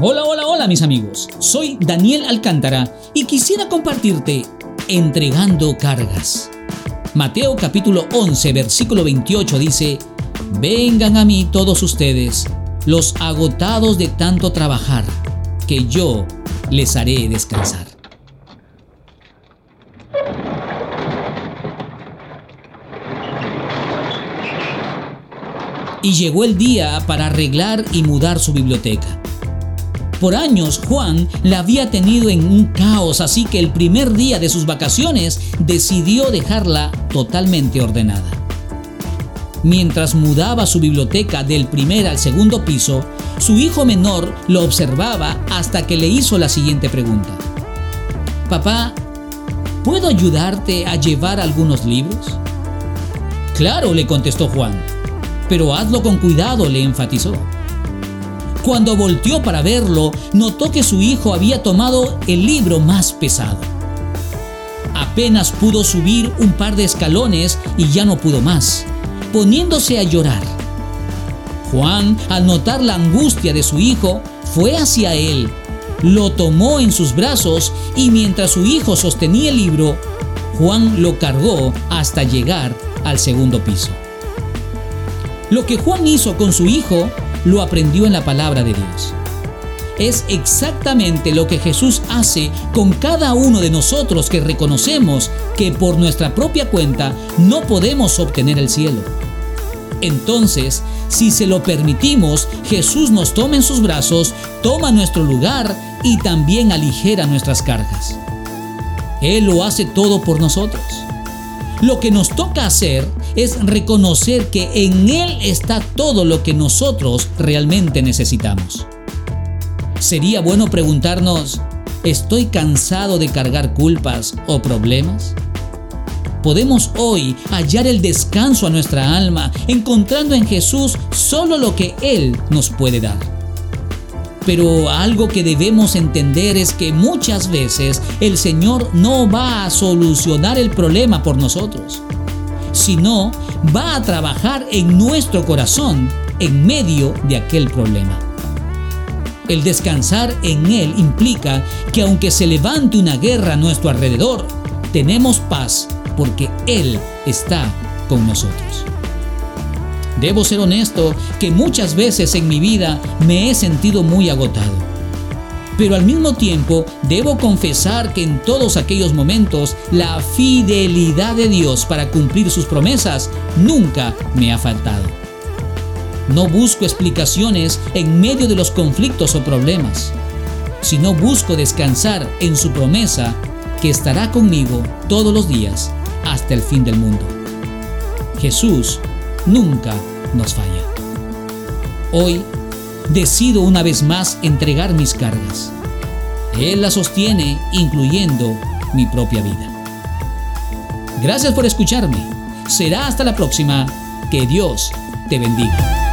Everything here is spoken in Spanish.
Hola, hola, hola mis amigos. Soy Daniel Alcántara y quisiera compartirte entregando cargas. Mateo capítulo 11 versículo 28 dice, Vengan a mí todos ustedes, los agotados de tanto trabajar, que yo les haré descansar. Y llegó el día para arreglar y mudar su biblioteca. Por años Juan la había tenido en un caos, así que el primer día de sus vacaciones decidió dejarla totalmente ordenada. Mientras mudaba su biblioteca del primer al segundo piso, su hijo menor lo observaba hasta que le hizo la siguiente pregunta. Papá, ¿puedo ayudarte a llevar algunos libros? Claro, le contestó Juan, pero hazlo con cuidado, le enfatizó. Cuando volteó para verlo, notó que su hijo había tomado el libro más pesado. Apenas pudo subir un par de escalones y ya no pudo más, poniéndose a llorar. Juan, al notar la angustia de su hijo, fue hacia él, lo tomó en sus brazos y mientras su hijo sostenía el libro, Juan lo cargó hasta llegar al segundo piso. Lo que Juan hizo con su hijo lo aprendió en la palabra de Dios. Es exactamente lo que Jesús hace con cada uno de nosotros que reconocemos que por nuestra propia cuenta no podemos obtener el cielo. Entonces, si se lo permitimos, Jesús nos toma en sus brazos, toma nuestro lugar y también aligera nuestras cargas. Él lo hace todo por nosotros. Lo que nos toca hacer es reconocer que en Él está todo lo que nosotros realmente necesitamos. Sería bueno preguntarnos, ¿estoy cansado de cargar culpas o problemas? Podemos hoy hallar el descanso a nuestra alma encontrando en Jesús solo lo que Él nos puede dar. Pero algo que debemos entender es que muchas veces el Señor no va a solucionar el problema por nosotros sino va a trabajar en nuestro corazón en medio de aquel problema. El descansar en Él implica que aunque se levante una guerra a nuestro alrededor, tenemos paz porque Él está con nosotros. Debo ser honesto que muchas veces en mi vida me he sentido muy agotado pero al mismo tiempo debo confesar que en todos aquellos momentos la fidelidad de Dios para cumplir sus promesas nunca me ha faltado. No busco explicaciones en medio de los conflictos o problemas, sino busco descansar en su promesa que estará conmigo todos los días hasta el fin del mundo. Jesús nunca nos falla. Hoy decido una vez más entregar mis cargas. Él las sostiene, incluyendo mi propia vida. Gracias por escucharme. Será hasta la próxima. Que Dios te bendiga.